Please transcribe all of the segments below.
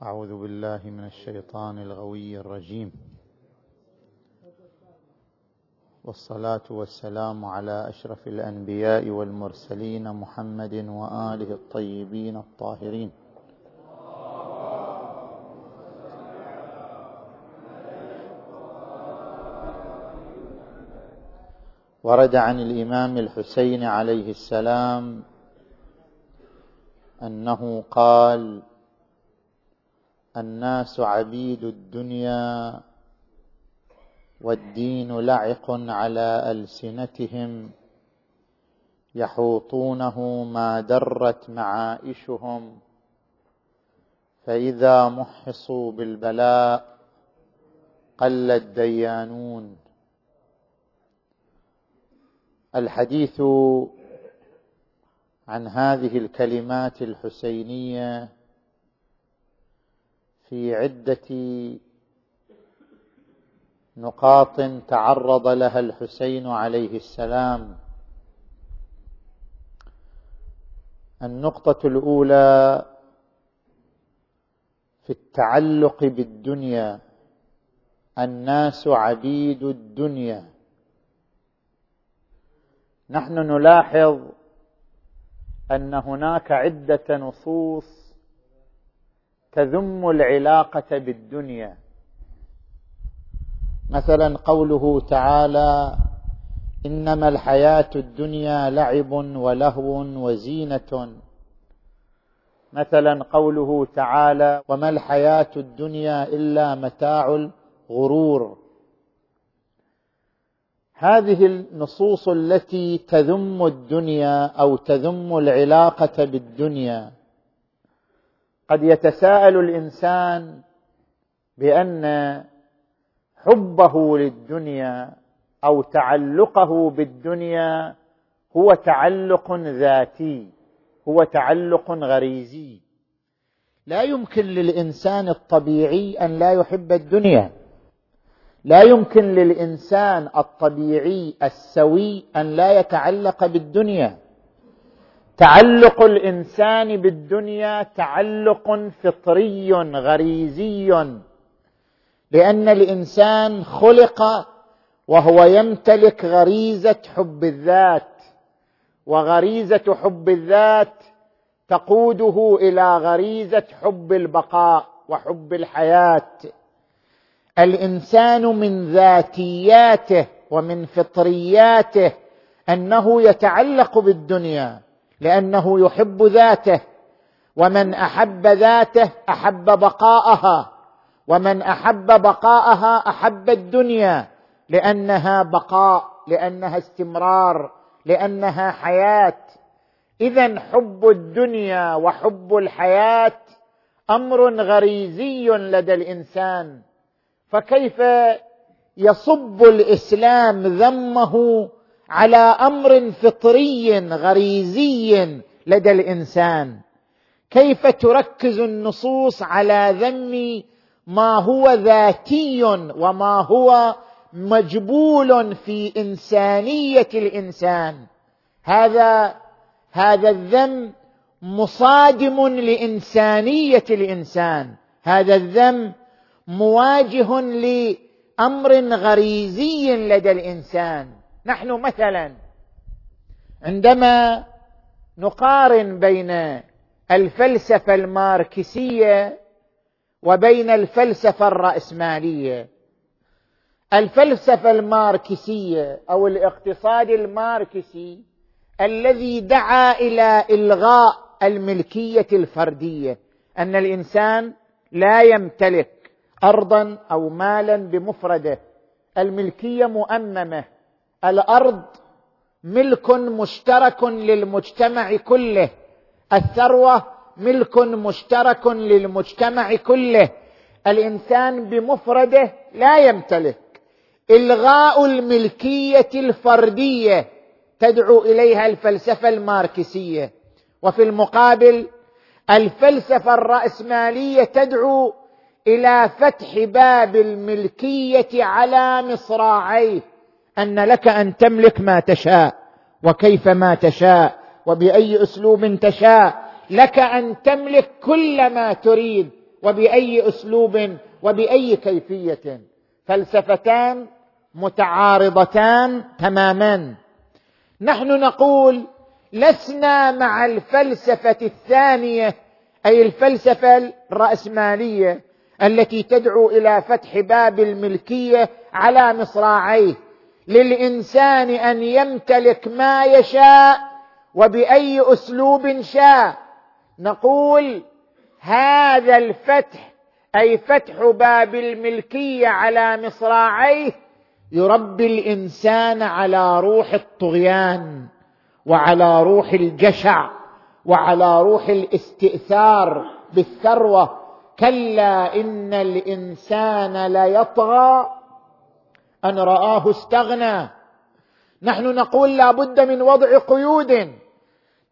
أعوذ بالله من الشيطان الغوي الرجيم. والصلاة والسلام على أشرف الأنبياء والمرسلين محمد وآله الطيبين الطاهرين. ورد عن الإمام الحسين عليه السلام أنه قال الناس عبيد الدنيا والدين لعق على ألسنتهم يحوطونه ما درت معائشهم فإذا محصوا بالبلاء قل الديانون. الحديث عن هذه الكلمات الحسينية في عدة نقاط تعرض لها الحسين عليه السلام. النقطة الأولى في التعلق بالدنيا. الناس عبيد الدنيا. نحن نلاحظ أن هناك عدة نصوص تذم العلاقة بالدنيا. مثلا قوله تعالى إنما الحياة الدنيا لعب ولهو وزينة. مثلا قوله تعالى وما الحياة الدنيا إلا متاع الغرور. هذه النصوص التي تذم الدنيا أو تذم العلاقة بالدنيا قد يتساءل الإنسان بأن حبه للدنيا أو تعلقه بالدنيا هو تعلق ذاتي هو تعلق غريزي. لا يمكن للإنسان الطبيعي أن لا يحب الدنيا. لا يمكن للإنسان الطبيعي السوي أن لا يتعلق بالدنيا. تعلق الإنسان بالدنيا تعلق فطري غريزي لأن الإنسان خلق وهو يمتلك غريزة حب الذات وغريزة حب الذات تقوده إلى غريزة حب البقاء وحب الحياة. الإنسان من ذاتياته ومن فطرياته أنه يتعلق بالدنيا. لأنه يحب ذاته. ومن أحب ذاته أحب بقاءها. ومن أحب بقاءها أحب الدنيا. لأنها بقاء لأنها استمرار لأنها حياة. اذا حب الدنيا وحب الحياة أمر غريزي لدى الإنسان. فكيف يصب الإسلام ذمه على أمر فطري غريزي لدى الإنسان. كيف تركز النصوص على ذم ما هو ذاتي وما هو مجبول في إنسانية الإنسان؟ هذا هذا الذم مصادم لإنسانية الإنسان. هذا الذم مواجه لأمر غريزي لدى الإنسان. نحن مثلا عندما نقارن بين الفلسفة الماركسية وبين الفلسفة الرأسمالية الفلسفة الماركسية أو الاقتصاد الماركسي الذي دعا إلى إلغاء الملكية الفردية أن الإنسان لا يمتلك ارضا أو مالا بمفرده الملكية مؤممة. الأرض ملك مشترك للمجتمع كله. الثروة ملك مشترك للمجتمع كله. الإنسان بمفرده لا يمتلك. إلغاء الملكية الفردية تدعو إليها الفلسفة الماركسية. وفي المقابل الفلسفة الرأسمالية تدعو إلى فتح باب الملكية على مصراعيه. أن لك أن تملك ما تشاء وكيف ما تشاء وبأي أسلوب تشاء. لك أن تملك كل ما تريد وبأي أسلوب وبأي كيفية. فلسفتان متعارضتان تماما نحن نقول لسنا مع الفلسفة الثانية أي الفلسفة الرأسمالية التي تدعو إلى فتح باب الملكية على مصراعيه. للإنسان أن يمتلك ما يشاء وبأي أسلوب شاء. نقول هذا الفتح أي فتح باب الملكية على مصراعيه يربي الإنسان على روح الطغيان وعلى روح الجشع وعلى روح الاستئثار بالثروة. كلا إن الإنسان ليطغى أن رآه استغنى. نحن نقول لا بد من وضع قيود.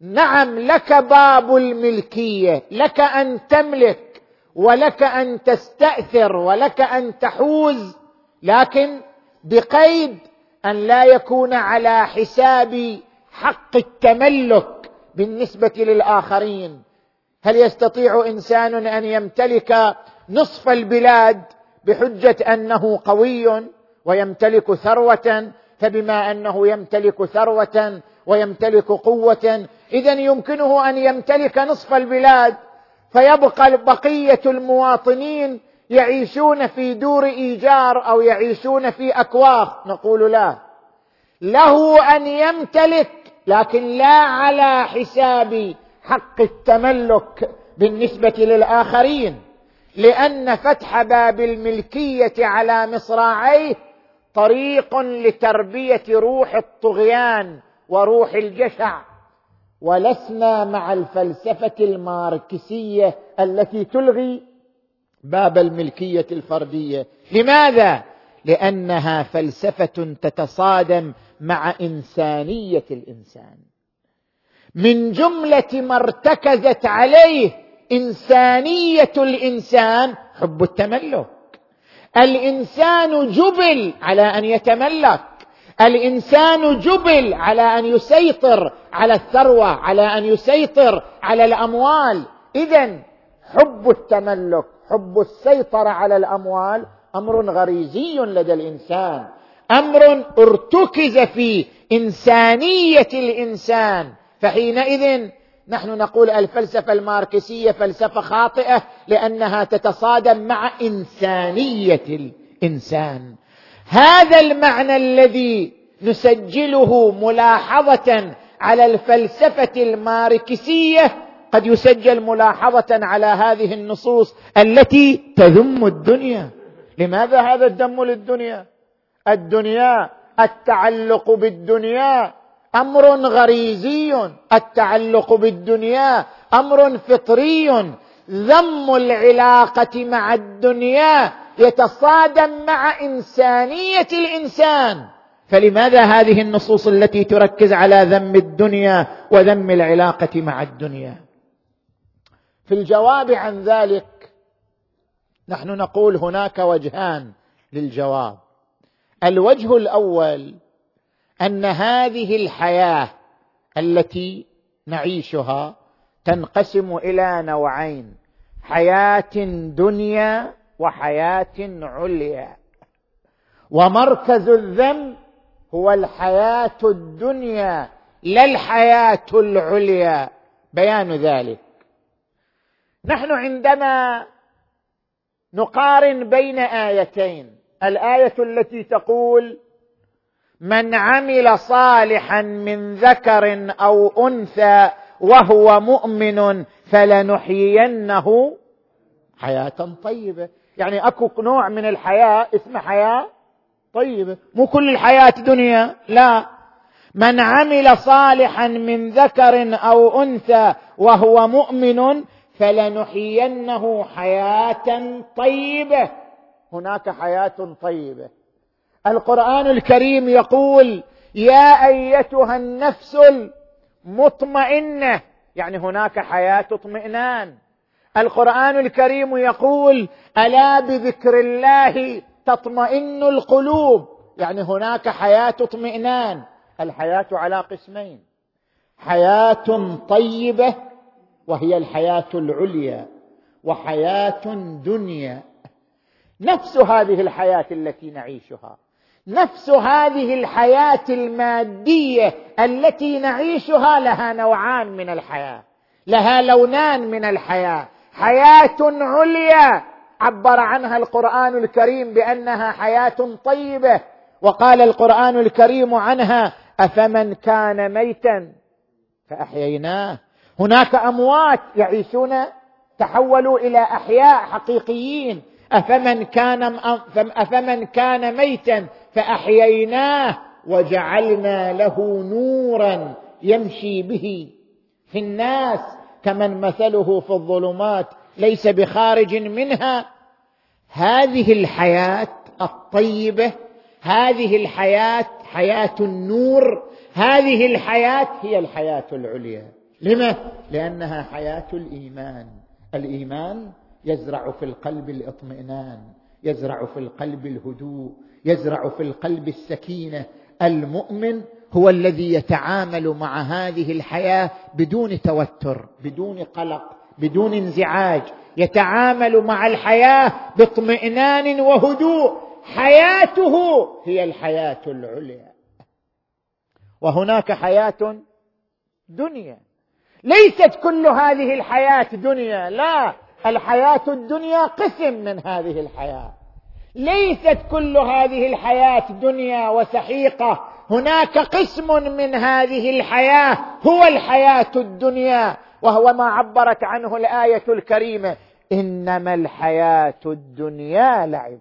نعم لك باب الملكية لك أن تملك ولك أن تستأثر ولك أن تحوز لكن بقيد أن لا يكون على حساب حق التملك بالنسبة للآخرين. هل يستطيع إنسان أن يمتلك نصف البلاد بحجة أنه قوي؟ ويمتلك ثروة فبما أنه يمتلك ثروة ويمتلك قوة اذا يمكنه أن يمتلك نصف البلاد. فيبقى بقية المواطنين يعيشون في دور إيجار أو يعيشون في أكواخ. نقول لا. له أن يمتلك لكن لا على حساب حق التملك بالنسبة للآخرين. لأن فتح باب الملكية على مصراعيه طريق لتربية روح الطغيان وروح الجشع. ولسنا مع الفلسفة الماركسية التي تلغي باب الملكية الفردية. لماذا؟ لأنها فلسفة تتصادم مع إنسانية الإنسان. من جملة ما ارتكزت عليه إنسانية الإنسان حب التملك. الإنسان جبل على أن يتملك. الإنسان جبل على أن يسيطر على الثروة على أن يسيطر على الأموال. اذا حب التملك حب السيطرة على الأموال أمر غريزي لدى الإنسان. أمر ارتكز في إنسانية الإنسان. فحينئذ نحن نقول الفلسفة الماركسية فلسفة خاطئة لأنها تتصادم مع إنسانية الإنسان. هذا المعنى الذي نسجله ملاحظة على الفلسفة الماركسية. قد يسجل ملاحظة على هذه النصوص التي تذم الدنيا. لماذا هذا الدم للدنيا؟ الدنيا التعلق بالدنيا أمر غريزي التعلق بالدنيا أمر فطري ذم العلاقة مع الدنيا يتصادم مع إنسانية الإنسان. فلماذا هذه النصوص التي تركز على ذم الدنيا وذم العلاقة مع الدنيا؟ في الجواب عن ذلك نحن نقول هناك وجهان للجواب. الوجه الأول أن هذه الحياة التي نعيشها تنقسم إلى نوعين حياة دنيا وحياة عليا. ومركز الذنب هو الحياة الدنيا لا الحياة العليا. بيان ذلك. نحن عندما نقارن بين آيتين الآية التي تقول من عمل صالحا من ذكر أو أنثى وهو مؤمن فلنحيينه حياة طيبة. يعني أكو نوع من الحياة اسمه حياة طيبه مو كل الحياة دنيا لا. من عمل صالحا من ذكر أو أنثى وهو مؤمن فلنحيينه حياة طيبة. هناك حياة طيبة. القرآن الكريم يقول يا أيتها النفس المطمئنة يعني هناك حياة اطمئنان القرآن الكريم يقول ألا بذكر الله تطمئن القلوب. يعني هناك حياة اطمئنان الحياة على قسمين. حياة طيبة وهي الحياة العليا وحياة دنيا. نفس هذه الحياة التي نعيشها. نفس هذه الحياة المادية التي نعيشها لها نوعان من الحياة. لها لونان من الحياة. حياة عليا. عبر عنها القرآن الكريم بأنها حياة طيبة. وقال القرآن الكريم عنها أفمن كان ميتا فأحييناه. هناك أموات يعيشون تحولوا إلى أحياء حقيقيين. أفمن كان أفمن كان ميتا فأحييناه وجعلنا له نورا يمشي به في الناس كمن مثله في الظلمات ليس بخارج منها. هذه الحياة الطيبة هذه الحياة حياة النور هذه الحياة هي الحياة العليا. لما؟ لأنها حياة الإيمان. الإيمان يزرع في القلب الاطمئنان يزرع في القلب الهدوء يزرع في القلب السكينة. المؤمن هو الذي يتعامل مع هذه الحياة بدون توتر بدون قلق بدون انزعاج. يتعامل مع الحياة باطمئنان وهدوء. حياته هي الحياة العليا. وهناك حياة دنيا. ليست كل هذه الحياة دنيا لا. الحياة الدنيا قسم من هذه الحياة. ليست كل هذه الحياة دنيا وسحيقة. هناك قسم من هذه الحياة هو الحياة الدنيا وهو ما عبرت عنه الآية الكريمة. إنما الحياة الدنيا لعب.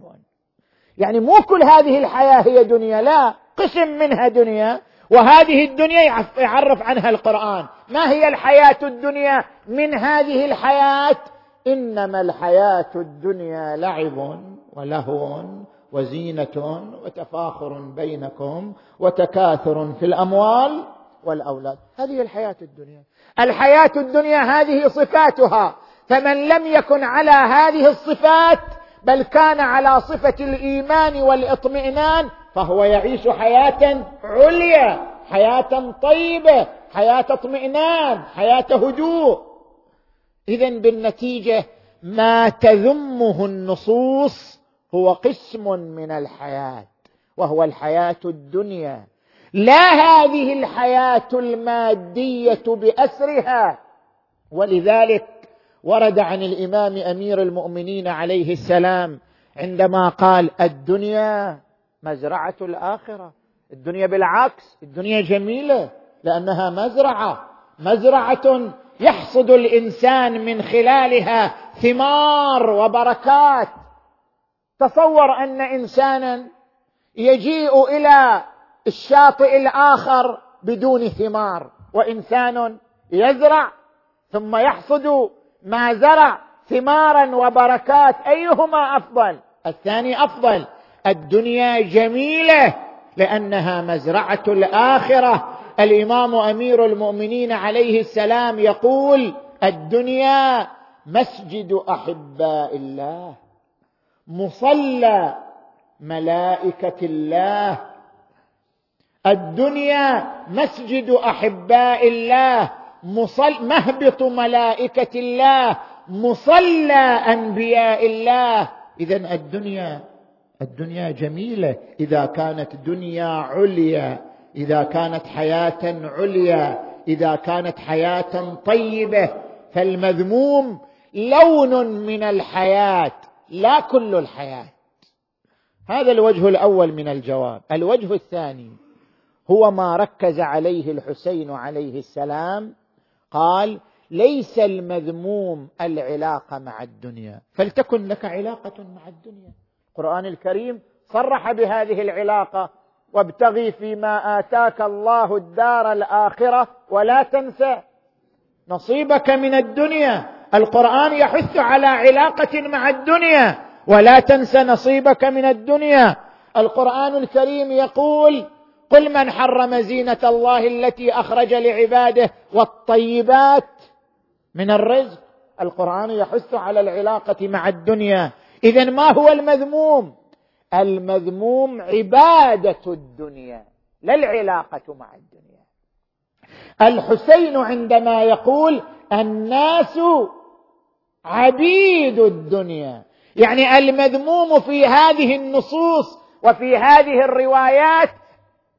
يعني مو كل هذه الحياة هي دنيا لا. قسم منها دنيا وهذه الدنيا يعرف عنها القرآن. ما هي الحياة الدنيا؟ من هذه الحياة إنما الحياة الدنيا لعب ولهو وزينة وتفاخر بينكم وتكاثر في الأموال والأولاد. هذه الحياة الدنيا. الحياة الدنيا هذه صفاتها. فمن لم يكن على هذه الصفات بل كان على صفة الإيمان والإطمئنان فهو يعيش حياة عليا حياة طيبة حياة اطمئنان حياة هدوء. اذا بالنتيجة ما تذمه النصوص هو قسم من الحياة وهو الحياة الدنيا. لا هذه الحياة المادية بأسرها. ولذلك ورد عن الإمام أمير المؤمنين عليه السلام عندما قال الدنيا مزرعة الآخرة الدنيا بالعكس الدنيا جميلة لأنها مزرعة مزرعة يحصد الإنسان من خلالها ثمار وبركات. تصور أن إنسانا يجيء إلى الشاطئ الآخر بدون ثمار وإنسان يزرع ثم يحصد ما زرع ثمارا وبركات. أيهما أفضل؟ الثاني أفضل. الدنيا جميلة لأنها مزرعة الآخرة الإمام أمير المؤمنين عليه السلام يقول الدنيا مسجد أحباء الله مصلى ملائكة الله. الدنيا مسجد أحباء الله مصل مهبط ملائكة الله مصلى أنبياء الله. اذا الدنيا الدنيا جميلة إذا كانت دنيا عليا. إذا كانت حياة عليا إذا كانت حياة طيبة فالمذموم لون من الحياة لا كل الحياة. هذا الوجه الأول من الجواب. الوجه الثاني هو ما ركز عليه الحسين عليه السلام قال ليس المذموم العلاقة مع الدنيا. فلتكن لك علاقة مع الدنيا. القرآن الكريم صرح بهذه العلاقة وابتغي فيما آتاك الله الدار الآخرة ولا تنسى. نصيبك من الدنيا. القرآن يحث على علاقة مع الدنيا. ولا تنس نصيبك من الدنيا. القرآن الكريم يقول قل من حرم زينة الله التي أخرج لعباده والطيبات من الرزق. القرآن يحث على العلاقة مع الدنيا. اذا ما هو المذموم؟ المذموم عبادة الدنيا لا العلاقة مع الدنيا. الحسين عندما يقول الناس عبيد الدنيا يعني المذموم في هذه النصوص وفي هذه الروايات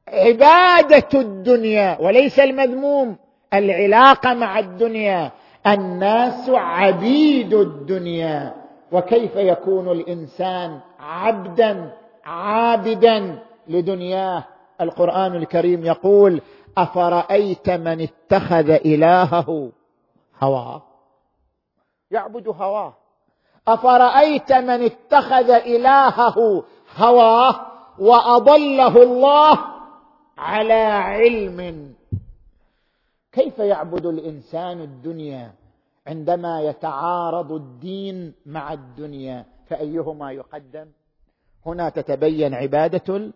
عبادة الدنيا وليس المذموم العلاقة مع الدنيا. الناس عبيد الدنيا وكيف يكون الإنسان عبدا عابدا لدنياه. القرآن الكريم يقول أفرأيت من اتخذ إلهه؟ هواه. يعبد هواه. أفرأيت من اتخذ إلهه؟ هواه. وأضله الله على علم. كيف يعبد الإنسان الدنيا عندما يتعارض الدين مع الدنيا؟ فأيهما يقدم؟ هنا تتبين عبادة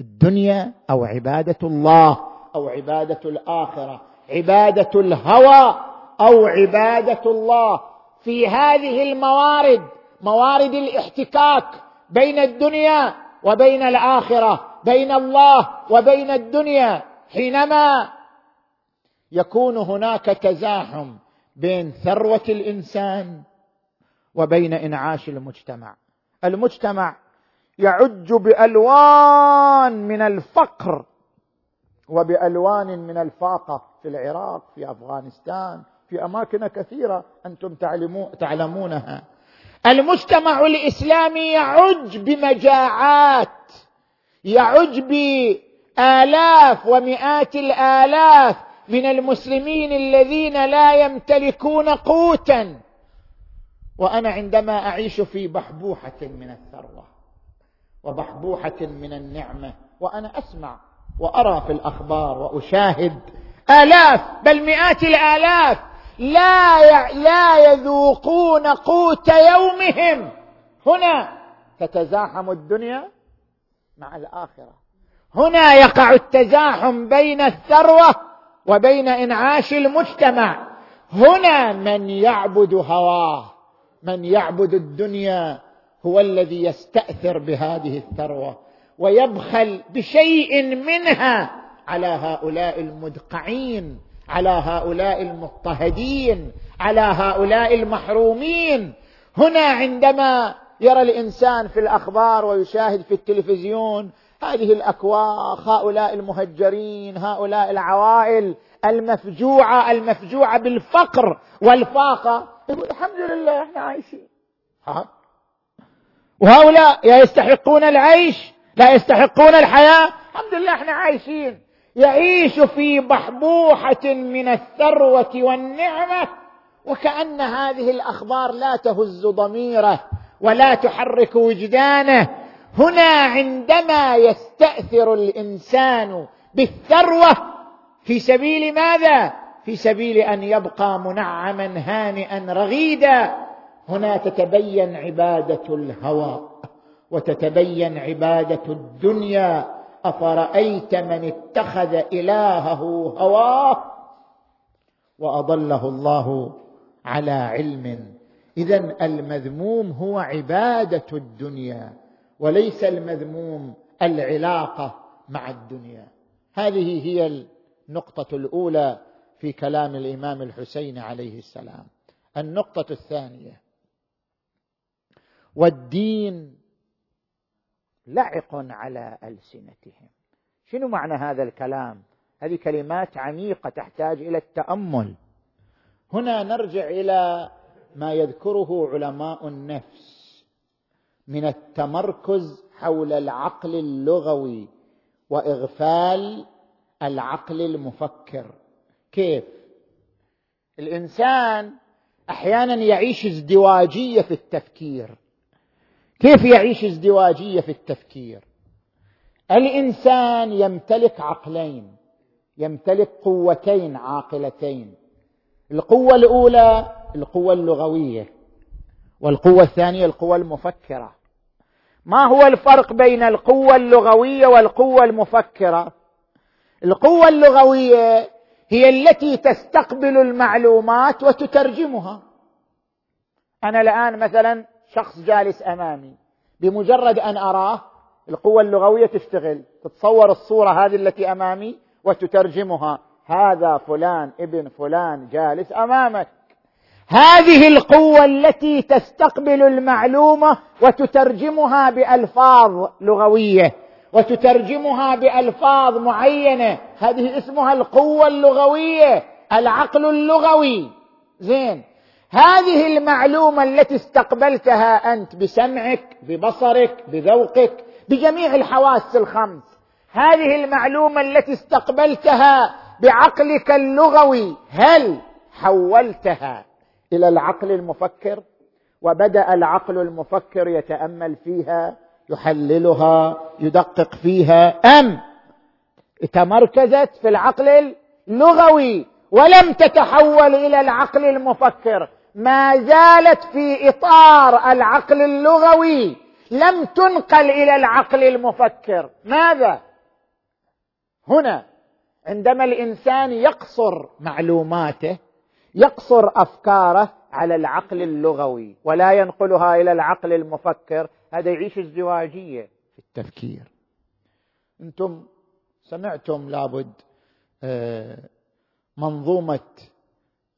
الدنيا أو عبادة الله أو عبادة الآخرة. عبادة الهوى أو عبادة الله. في هذه الموارد موارد الاحتكاك بين الدنيا وبين الآخرة بين الله وبين الدنيا. حينما يكون هناك تزاحم بين ثروة الإنسان وبين إنعاش المجتمع. المجتمع يعج بألوان من الفقر وبألوان من الفاقة في العراق في أفغانستان في أماكن كثيرة أنتم تعلمونها. المجتمع الإسلامي يعج بمجاعات يعج بآلاف ومئات الآلاف من المسلمين الذين لا يمتلكون قوتا. وأنا عندما أعيش في بحبوحة من الثروة وبحبوحة من النعمة وأنا أسمع وأرى في الأخبار وأشاهد آلاف بل مئات الآلاف لا لا يذوقون قوت يومهم. هنا تتزاحم الدنيا مع الآخرة. هنا يقع التزاحم بين الثروة وبين إنعاش المجتمع. هنا من يعبد هواه. من يعبد الدنيا هو الذي يستأثر بهذه الثروة ويبخل بشيء منها على هؤلاء المدقعين على هؤلاء المضطهدين على هؤلاء المحرومين. هنا عندما يرى الإنسان في الأخبار ويشاهد في التلفزيون هذه الاكواخ هؤلاء المهجرين هؤلاء العوائل المفجوعة المفجوعة بالفقر والفاقة يقول الحمد لله إحنا عايشين. ها؟ وهؤلاء يا يستحقون العيش لا يستحقون الحياة. الحمد لله إحنا عايشين. يعيش في بحبوحة من الثروة والنعمة وكأن هذه الأخبار لا تهز ضميره ولا تحرك وجدانه. هنا عندما يستأثر الإنسان بالثروة في سبيل ماذا؟ في سبيل أن يبقى منعما هانئا رغيدا. هنا تتبين عبادة الهوى وتتبين عبادة الدنيا. أفرأيت من اتخذ إلهه هواه وأضله الله على علم. اذا المذموم هو عبادة الدنيا وليس المذموم العلاقة مع الدنيا. هذه هي النقطة الأولى. في كلام الإمام الحسين عليه السلام. النقطة الثانية. والدين لعق على ألسنتهم. شنو معنى هذا الكلام؟ هذه كلمات عميقة تحتاج إلى التأمل. هنا نرجع إلى ما يذكره علماء النفس من التمركز حول العقل اللغوي وإغفال العقل المفكر. كيف؟ الإنسان أحيانا يعيش ازدواجية في التفكير. كيف يعيش ازدواجية في التفكير؟ الإنسان يمتلك عقلين يمتلك قوتين عاقلتين. القوة الأولى القوة اللغوية والقوة الثانية القوة المفكرة. ما هو الفرق بين القوة اللغوية والقوة المفكرة؟ القوة اللغوية هي التي تستقبل المعلومات وتترجمها. أنا الآن مثلا شخص جالس أمامي بمجرد أن أراه القوة اللغوية تشتغل تتصور الصورة هذه التي أمامي وتترجمها. هذا فلان ابن فلان جالس أمامك. هذه القوة التي تستقبل المعلومة وتترجمها بألفاظ لغوية. وتترجمها بألفاظ معينة. هذه اسمها القوة اللغوية العقل اللغوي. زين. هذه المعلومة التي استقبلتها أنت بسمعك ببصرك بذوقك بجميع الحواس الخمس. هذه المعلومة التي استقبلتها بعقلك اللغوي. هل حولتها إلى العقل المفكر؟ وبدأ العقل المفكر يتأمل فيها يحللها يدقق فيها. أم تمركزت في العقل اللغوي ولم تتحول إلى العقل المفكر. ما زالت في إطار العقل اللغوي لم تنقل إلى العقل المفكر. ماذا؟ هنا عندما الإنسان يقصر معلوماته يقصر أفكاره على العقل اللغوي ولا ينقلها إلى العقل المفكر هذا يعيش ازدواجيه في التفكير. أنتم سمعتم لابد آه، منظومة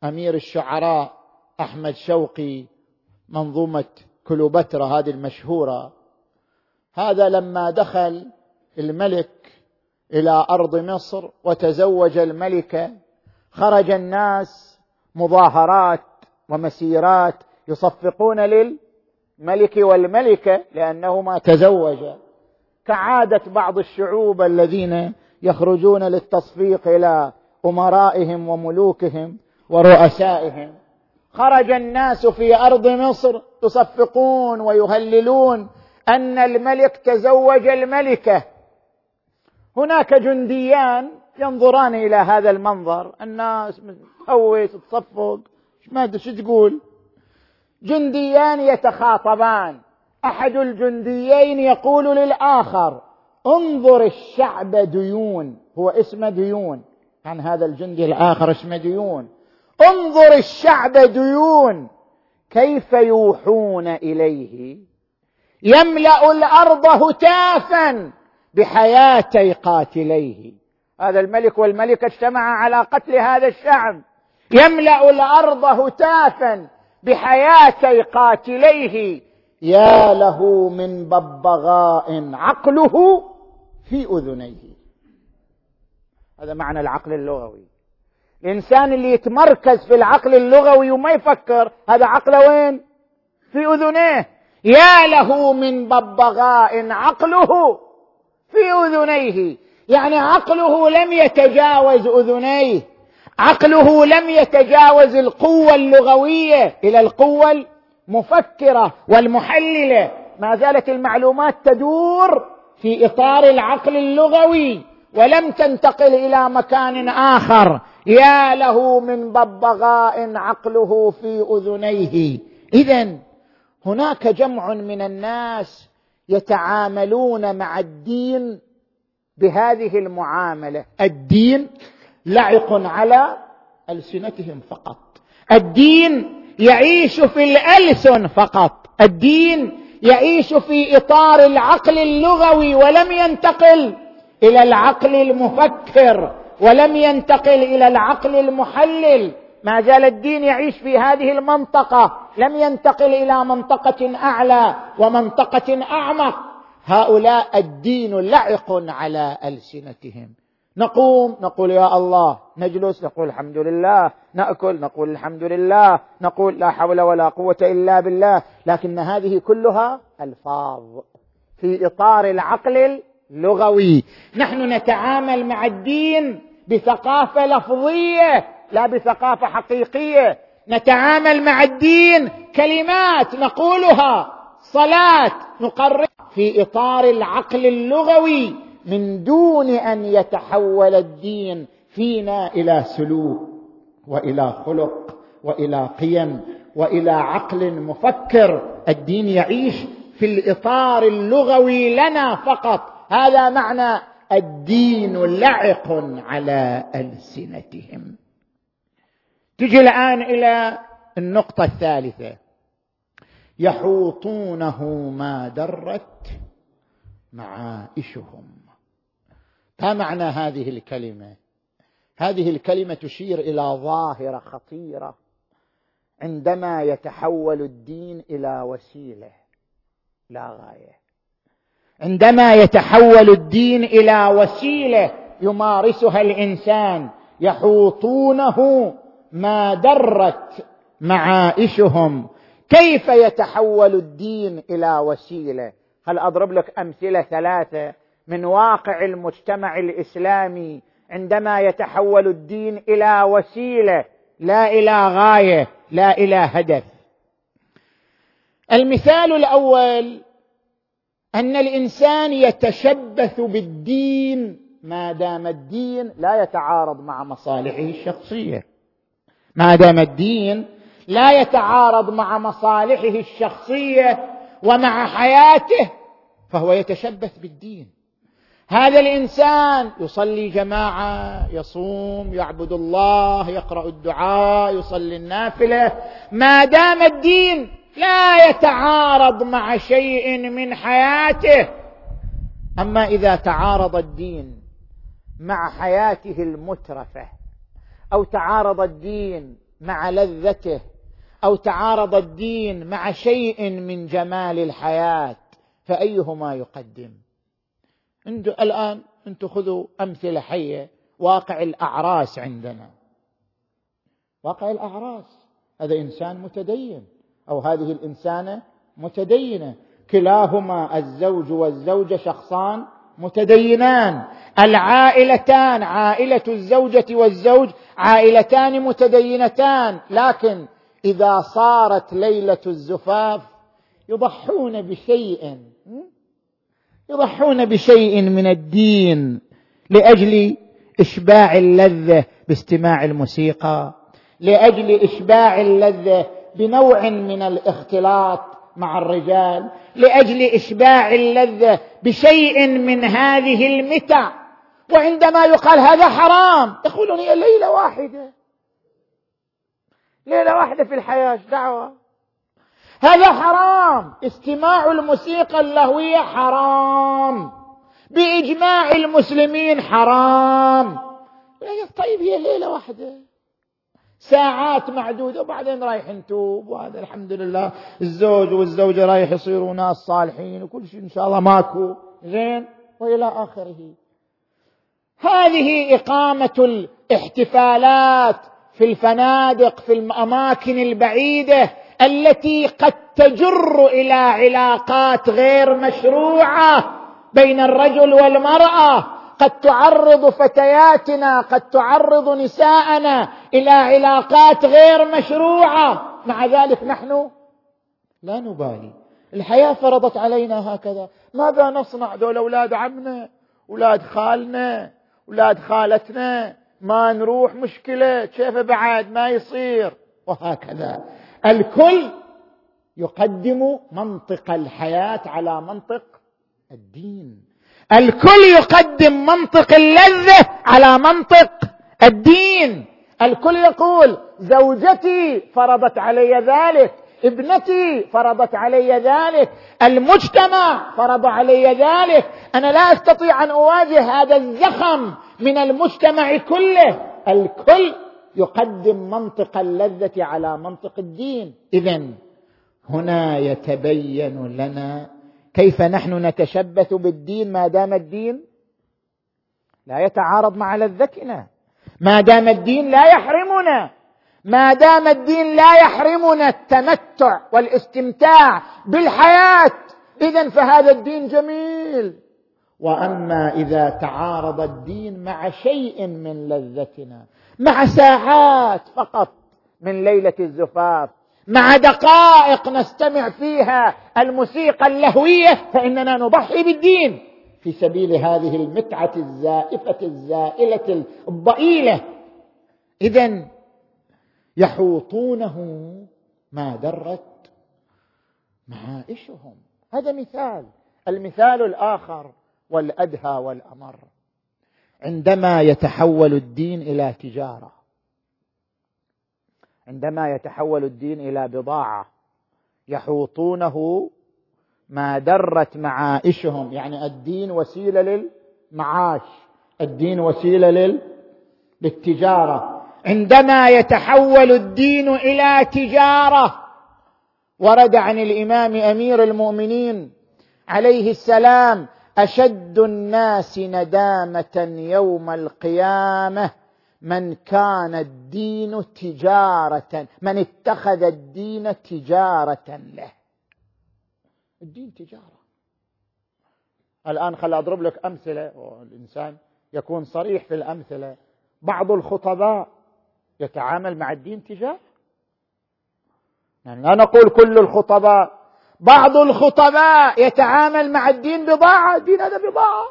أمير الشعراء أحمد شوقي منظومة كليوباترا هذه المشهورة. هذا لما دخل الملك إلى أرض مصر وتزوج الملكه خرج الناس مظاهرات ومسيرات يصفقون للملك والملكة لأنهما تزوجا. كعاده بعض الشعوب الذين يخرجون للتصفيق إلى أمرائهم وملوكهم ورؤسائهم. خرج الناس في أرض مصر يصفقون ويهللون أن الملك تزوج الملكة. هناك جنديان ينظران إلى هذا المنظر. الناس تهوس تصفق ما شو تقول. جنديان يتخاطبان. أحد الجنديين يقول للآخر انظر الشعب ديون. هو اسمه ديون. عن هذا الجندي الآخر اسمه ديون. انظر الشعب ديون. كيف يوحون إليه؟ يملأ الأرض هتافا بحياتي قاتليه. هذا الملك والملكة اجتمعا على قتل هذا الشعب. يملأ الأرض هتافا بحياتي قاتليه. يا له من ببغاء عقله في أذنيه. هذا معنى العقل اللغوي. الإنسان اللي يتمركز في العقل اللغوي وما يفكر هذا عقله وين؟ في اذنيه يا له من ببغاء عقله في أذنيه. يعني عقله لم يتجاوز أذنيه. عقله لم يتجاوز القوة اللغوية إلى القوة المفكرة والمحللة. ما زالت المعلومات تدور في إطار العقل اللغوي ولم تنتقل إلى مكان آخر. يا له من ببغاء عقله في أذنيه. اذا هناك جمع من الناس يتعاملون مع الدين بهذه المعاملة. الدين لعق على ألسنتهم فقط. الدين يعيش في الألسن فقط. الدين يعيش في إطار العقل اللغوي ولم ينتقل إلى العقل المفكر ولم ينتقل إلى العقل المحلل. ما زال الدين يعيش في هذه المنطقة. لم ينتقل إلى منطقة أعلى ومنطقة أعمق. هؤلاء الدين لعق على ألسنتهم. نقوم نقول يا الله نجلس نقول الحمد لله نأكل نقول الحمد لله نقول لا حول ولا قوة إلا بالله لكن هذه كلها ألفاظ في إطار العقل اللغوي. نحن نتعامل مع الدين بثقافة لفظية لا بثقافة حقيقية. نتعامل مع الدين كلمات نقولها صلاة نقرر في إطار العقل اللغوي. من دون أن يتحول الدين فينا إلى سلوك وإلى خلق وإلى قيم وإلى عقل مفكر. الدين يعيش في الإطار اللغوي لنا فقط. هذا معنى الدين لعق على ألسنتهم. تجي الآن إلى النقطة الثالثة. يحوطونه ما درت معائشهم ما معنى هذه الكلمة؟ هذه الكلمة تشير إلى ظاهرة خطيرة عندما يتحول الدين إلى وسيلة لا غاية. عندما يتحول الدين إلى وسيلة يمارسها الإنسان يحوطونه ما درت معائشهم كيف يتحول الدين إلى وسيلة؟ هل أضرب لك أمثلة ثلاثة من واقع المجتمع الإسلامي عندما يتحول الدين إلى وسيلة لا إلى غاية لا إلى هدف. المثال الأول أن الإنسان يتشبث بالدين ما دام الدين لا يتعارض مع مصالحه الشخصية. ما دام الدين لا يتعارض مع مصالحه الشخصية ومع حياته فهو يتشبث بالدين. هذا الإنسان يصلي جماعة يصوم يعبد الله يقرأ الدعاء يصلي النافلة. ما دام الدين لا يتعارض مع شيء من حياته. أما إذا تعارض الدين مع حياته المترفة أو تعارض الدين مع لذته أو تعارض الدين مع شيء من جمال الحياة فأيهما يقدم؟ الآن أنتم خذوا أمثلة حية واقع الأعراس عندنا. واقع الأعراس. هذا إنسان متدين أو هذه الإنسانة متدينة. كلاهما الزوج والزوجة شخصان متدينان. العائلتان عائلة الزوجة والزوج عائلتان متدينتان. لكن إذا صارت ليلة الزفاف يضحون بشيء يضحون بشيء من الدين لأجل إشباع اللذة باستماع الموسيقى لأجل إشباع اللذة بنوع من الاختلاط مع الرجال لأجل إشباع اللذة بشيء من هذه المتع. وعندما يقال هذا حرام يقولون ليلة واحدة. ليلة واحدة في الحياة دعوة؟ هذا حرام. استماع الموسيقى اللهوية حرام. بإجماع المسلمين حرام. طيب هي ليلة واحدة. ساعات معدودة وبعدين رايح نتوب وهذا الحمد لله. الزوج والزوجة رايح يصيروا ناس صالحين وكل شيء إن شاء الله ماكو. زين وإلى آخره. هذه إقامة الاحتفالات في الفنادق في الأماكن البعيدة. التي قد تجر إلى علاقات غير مشروعة بين الرجل والمرأة. قد تعرض فتياتنا قد تعرض نساءنا إلى علاقات غير مشروعة. مع ذلك نحن لا نبالي. الحياة فرضت علينا هكذا. ماذا نصنع دول أولاد عمنا أولاد خالنا أولاد خالتنا؟ ما نروح مشكلة كيف بعد؟ ما يصير؟ وهكذا. الكل يقدم منطق الحياة على منطق الدين. الكل يقدم منطق اللذة على منطق الدين. الكل يقول زوجتي فرضت علي ذلك ابنتي فرضت علي ذلك المجتمع فرض علي ذلك. أنا لا أستطيع أن أواجه هذا الزخم من المجتمع كله. الكل يقدم منطق اللذة على منطق الدين. اذا هنا يتبين لنا كيف نحن نتشبث بالدين ما دام الدين لا يتعارض مع لذتنا. ما دام الدين لا يحرمنا. ما دام الدين لا يحرمنا التمتع والاستمتاع بالحياة. اذا فهذا الدين جميل. وأما إذا تعارض الدين مع شيء من لذتنا مع ساعات فقط من ليلة الزفاف. مع دقائق نستمع فيها الموسيقى اللهوية فإننا نضحي بالدين. في سبيل هذه المتعة الزائفة الزائلة الضئيلة. اذا يحوطونه ما درت معائشهم هذا مثال. المثال الآخر والأدهى والأمر. عندما يتحول الدين إلى تجارة. عندما يتحول الدين إلى بضاعة. يحوطونه ما درت معائشهم يعني الدين وسيلة للمعاش. الدين وسيلة لل... للتجارة. عندما يتحول الدين إلى تجارة ورد عن الإمام أمير المؤمنين عليه السلام أشد الناس ندامة يوم القيامة من كان الدين تجارة من اتخذ الدين تجارة له. الدين تجارة. الآن خل أضرب لك أمثلة الانسان يكون صريح في الأمثلة. بعض الخطباء يتعامل مع الدين تجارة. يعني لا نقول كل الخطباء بعض الخطباء يتعامل مع الدين بضاعة الدين هذا بضاعة.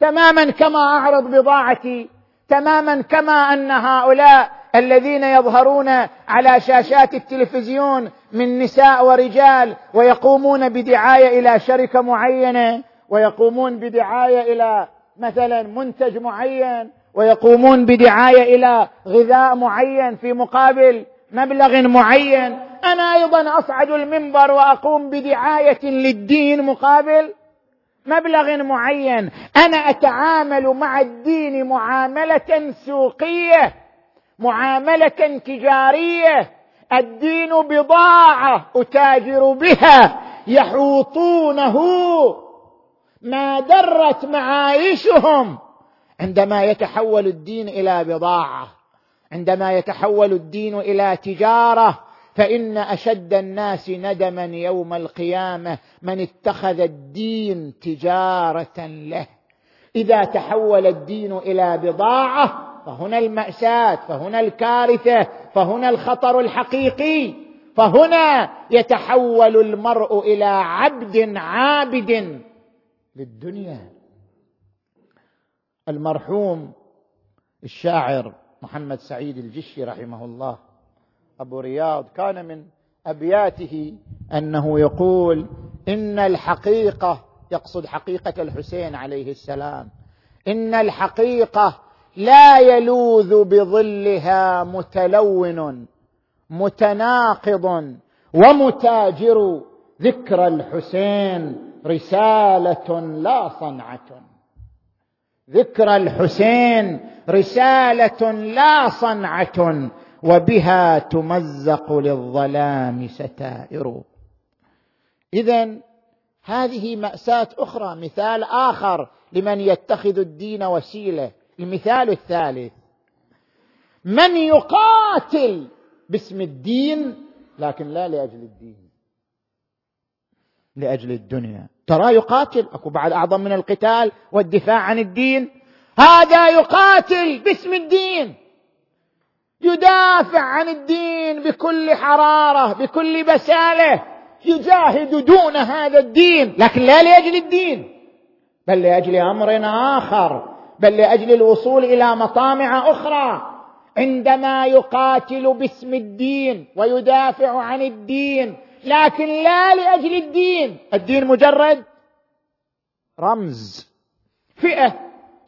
تماما كما أعرض بضاعتي تماما كما أن هؤلاء الذين يظهرون على شاشات التلفزيون من نساء ورجال ويقومون بدعاية إلى شركة معينة ويقومون بدعاية إلى مثلا منتج معين ويقومون بدعاية إلى غذاء معين في مقابل مبلغ معين. أنا أيضا أصعد المنبر وأقوم بدعاية للدين مقابل مبلغ معين. أنا أتعامل مع الدين معاملة سوقية معاملة تجارية. الدين بضاعة أتاجر بها يحوطونه. ما درت معايشهم. عندما يتحول الدين إلى بضاعة عندما يتحول الدين إلى تجارة فإن أشد الناس ندما يوم القيامة من اتخذ الدين تجارة له. إذا تحول الدين إلى بضاعة فهنا المأساة فهنا الكارثة فهنا الخطر الحقيقي فهنا يتحول المرء إلى عبد عابد للدنيا. المرحوم الشاعر محمد سعيد الجشي رحمه الله أبو رياض كان من أبياته أنه يقول إن الحقيقة يقصد حقيقة الحسين عليه السلام إن الحقيقة لا يلوذ بظلها متلون متناقض ومتاجر ذكر الحسين رسالة لا صنعة. ذكر الحسين رسالة لا صنعة. وبها تمزق للظلام ستائر. اذا هذه مأساة أخرى مثال آخر لمن يتخذ الدين وسيلة المثال الثالث. من يقاتل باسم الدين لكن لا لأجل الدين لأجل الدنيا. ترى يقاتل أكو بعد أعظم من القتال والدفاع عن الدين. هذا يقاتل باسم الدين. يدافع عن الدين بكل حرارة بكل بسالة يجاهد دون هذا الدين لكن لا لأجل الدين بل لأجل أمر آخر بل لأجل الوصول إلى مطامع أخرى. عندما يقاتل باسم الدين ويدافع عن الدين لكن لا لأجل الدين. الدين مجرد رمز. فئة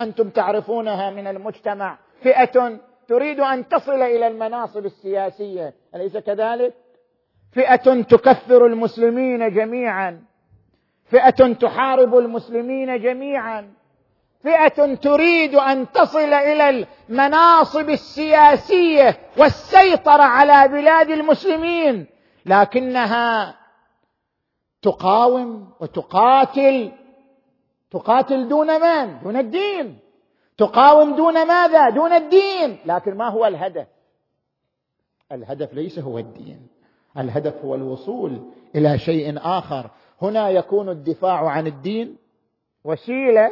أنتم تعرفونها من المجتمع. فئة تريد أن تصل إلى المناصب السياسية أليس كذلك؟ فئة تكفر المسلمين جميعا. فئة تحارب المسلمين جميعا. فئة تريد أن تصل إلى المناصب السياسية والسيطرة على بلاد المسلمين لكنها تقاوم وتقاتل. تقاتل دون من؟ دون الدين. تقاوم دون ماذا؟ دون الدين. لكن ما هو الهدف؟ الهدف ليس هو الدين. الهدف هو الوصول إلى شيء آخر. هنا يكون الدفاع عن الدين. وسيلة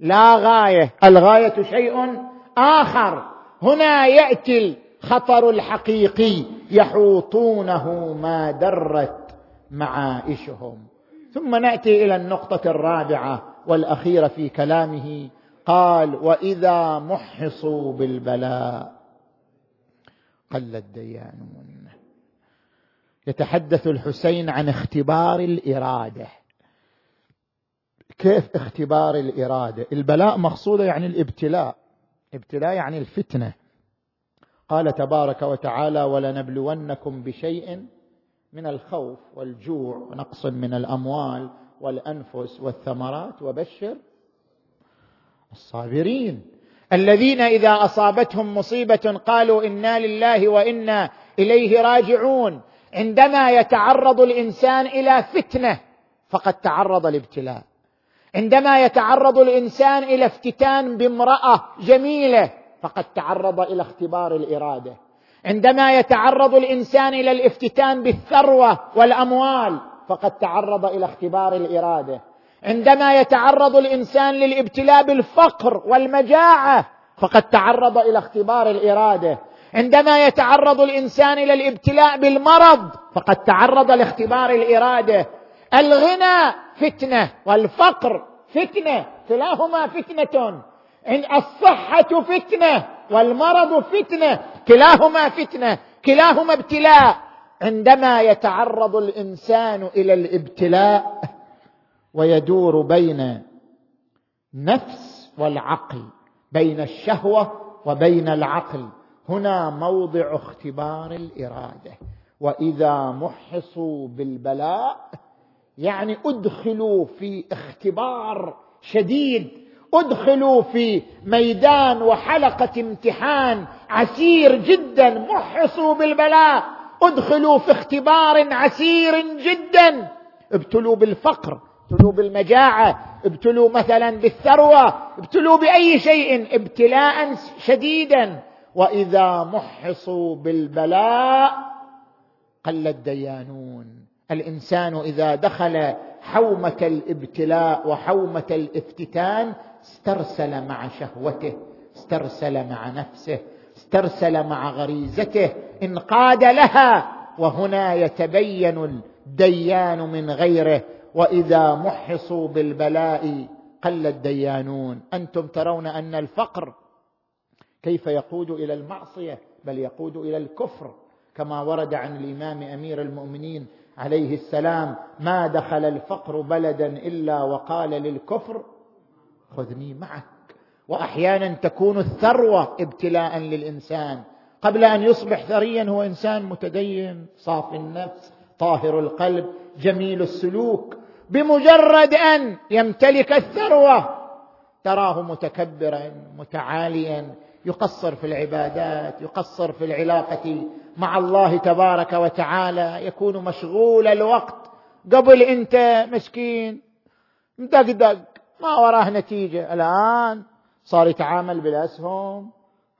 لا غاية. الغاية شيء آخر. هنا يأتي الخطر الحقيقي. يحوطونه ما درت معائشهم ثم نأتي إلى النقطة الرابعة والأخيرة في كلامه. قال وإذا محصوا بالبلاء قل الديانون يتحدث الحسين عن اختبار الإرادة. كيف اختبار الإرادة؟ البلاء مقصودة يعني الابتلاء. ابتلاء يعني الفتنة. قال تبارك وتعالى ولنبلونكم بشيء من الخوف والجوع ونقص من الأموال والأنفس والثمرات وبشر الصابرين. الذين إذا أصابتهم مصيبة قالوا إنا لله وإنا إليه راجعون. عندما يتعرض الإنسان إلى فتنة فقد تعرض لابتلاء. عندما يتعرض الإنسان إلى افتتان بامرأة جميلة فقد تعرض إلى اختبار الإرادة. عندما يتعرض الإنسان إلى الافتتان بالثروة والأموال فقد تعرض إلى اختبار الإرادة. عندما يتعرض الإنسان للابتلاء بالفقر والمجاعة فقد تعرض إلى اختبار الإرادة. عندما يتعرض الإنسان إلى الابتلاء بالمرض فقد تعرض لاختبار الإرادة. الغنى فتنة والفقر فتنة كلاهما فتنة. الصحة فتنة والمرض فتنة كلاهما فتنة كلاهما ابتلاء. عندما يتعرض الإنسان إلى الابتلاء ويدور بين نفس والعقل بين الشهوة وبين العقل. هنا موضع اختبار الإرادة. وإذا محصوا بالبلاء يعني أدخلوا في اختبار شديد. أدخلوا في ميدان وحلقة امتحان عسير جدا. محصوا بالبلاء. أدخلوا في اختبار عسير جدا. ابتلوا بالفقر. ابتلوا بالمجاعة ابتلوا مثلا بالثروة ابتلوا بأي شيء ابتلاء شديدا. وإذا محصوا بالبلاء قل الديانون. الإنسان إذا دخل حومة الابتلاء وحومة الافتتان استرسل مع شهوته استرسل مع نفسه استرسل مع غريزته. انقاد لها وهنا يتبين الديان من غيره. وإذا محصوا بالبلاء قل الديانون. أنتم ترون أن الفقر كيف يقود إلى المعصية بل يقود إلى الكفر كما ورد عن الإمام أمير المؤمنين عليه السلام ما دخل الفقر بلدا إلا وقال للكفر خذني معك. وأحيانا تكون الثروة ابتلاء للإنسان. قبل أن يصبح ثريا هو إنسان متدين صافي النفس طاهر القلب جميل السلوك. بمجرد أن يمتلك الثروة. تراه متكبرا متعاليا يقصر في العبادات يقصر في العلاقة مع الله تبارك وتعالى يكون مشغول الوقت. قبل أنت مسكين مدقدق ما وراه نتيجة. الآن صار يتعامل بالأسهم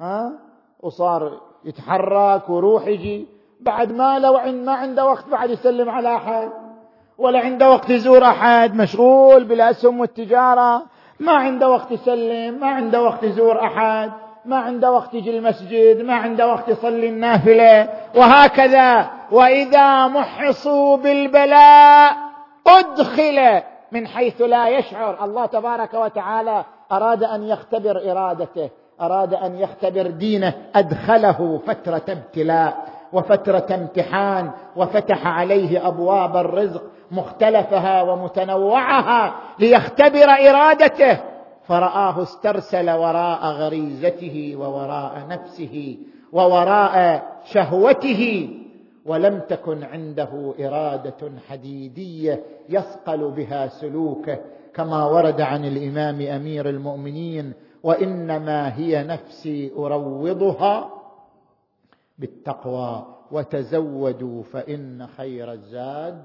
ها وصار يتحرك ويروح يجي. بعد ما لو ما عنده وقت بعد يسلم على أحد. ولا عنده وقت يزور أحد مشغول بالاسهم والتجارة ما عنده وقت يسلم ما عنده وقت يزور أحد ما عنده وقت يجي المسجد ما عنده وقت يصلي النافلة وهكذا. وإذا محصوا بالبلاء أدخل من حيث لا يشعر. الله تبارك وتعالى أراد أن يختبر إرادته أراد أن يختبر دينه أدخله فترة ابتلاء. وفترة امتحان وفتح عليه أبواب الرزق مختلفها ومتنوعها ليختبر إرادته. فرآه استرسل وراء غريزته ووراء نفسه ووراء شهوته ولم تكن عنده إرادة حديدية يصقل بها سلوكه كما ورد عن الإمام أمير المؤمنين وإنما هي نفسي أروضها بالتقوى وتزودوا فإن خير الزاد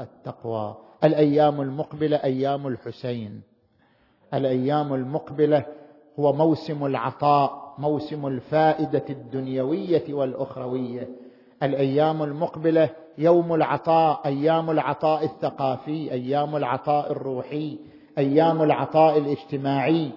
التقوى. الأيام المقبلة أيام الحسين. الأيام المقبلة هو موسم العطاء موسم الفائدة الدنيوية والأخروية. الأيام المقبلة يوم العطاء أيام العطاء الثقافي أيام العطاء الروحي أيام العطاء الاجتماعي.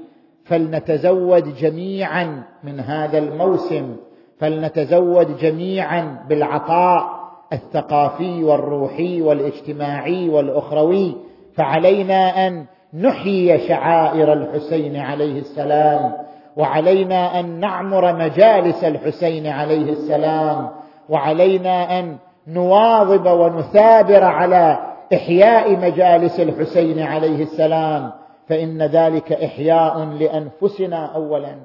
فلنتزود جميعا من هذا الموسم. فلنتزود جميعا بالعطاء الثقافي والروحي والاجتماعي والأخروي فعلينا أن نحيي شعائر الحسين عليه السلام وعلينا أن نعمر مجالس الحسين عليه السلام وعلينا أن نواظب ونثابر على إحياء مجالس الحسين عليه السلام فإن ذلك إحياء لأنفسنا اولا.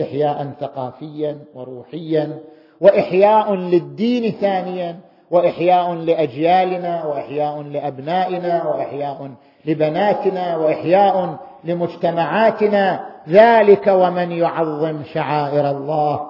إحياء ثقافيا وروحيا وإحياء للدين ثانيا وإحياء لأجيالنا وإحياء لأبنائنا وإحياء لبناتنا وإحياء لمجتمعاتنا. ذلك ومن يعظم شعائر الله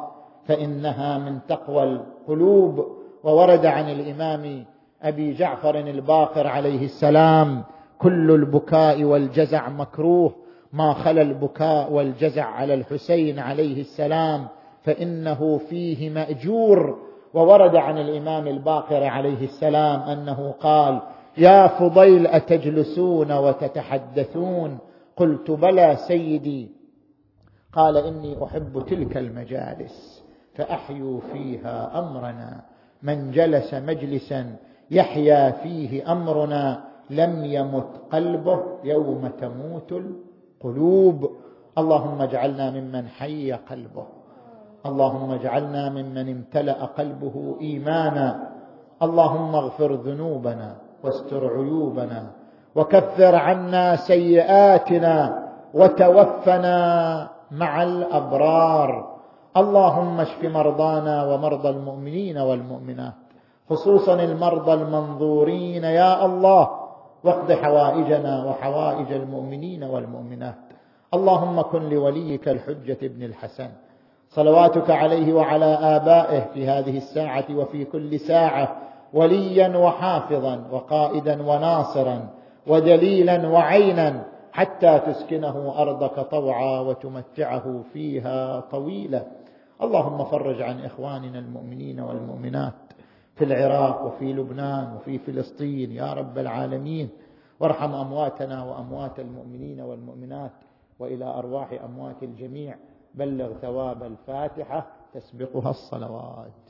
فإنها من تقوى القلوب. وورد عن الإمام أبي جعفر الباقر عليه السلام كل البكاء والجزع مكروه ما خلا البكاء والجزع على الحسين عليه السلام فإنه فيه مأجور. وورد عن الإمام الباقر عليه السلام أنه قال يا فضيل أتجلسون وتتحدثون؟ قلت بلى سيدي. قال إني أحب تلك المجالس فأحيوا فيها أمرنا. من جلس مجلسا يحيا فيه أمرنا لم يمت قلبه يوم تموت القلوب. اللهم اجعلنا ممن حي قلبه. اللهم اجعلنا ممن امتلأ قلبه إيمانا. اللهم اغفر ذنوبنا واستر عيوبنا. وكفر عنا سيئاتنا. وتوفنا مع الأبرار. اللهم اشف مرضانا ومرضى المؤمنين والمؤمنات. خصوصا المرضى المنظورين. يا الله واقض حوائجنا وحوائج المؤمنين والمؤمنات. اللهم كن لوليك الحجة ابن الحسن. صلواتك عليه وعلى آبائه في هذه الساعة وفي كل ساعة وليا وحافظا وقائدا وناصرا ودليلا وعينا حتى تسكنه أرضك طوعا وتمتعه فيها طويلا. اللهم فرج عن إخواننا المؤمنين والمؤمنات. في العراق وفي لبنان وفي فلسطين يا رب العالمين وارحم أمواتنا وأموات المؤمنين والمؤمنات وإلى أرواح أموات الجميع. بلغ ثواب الفاتحة تسبقها الصلوات.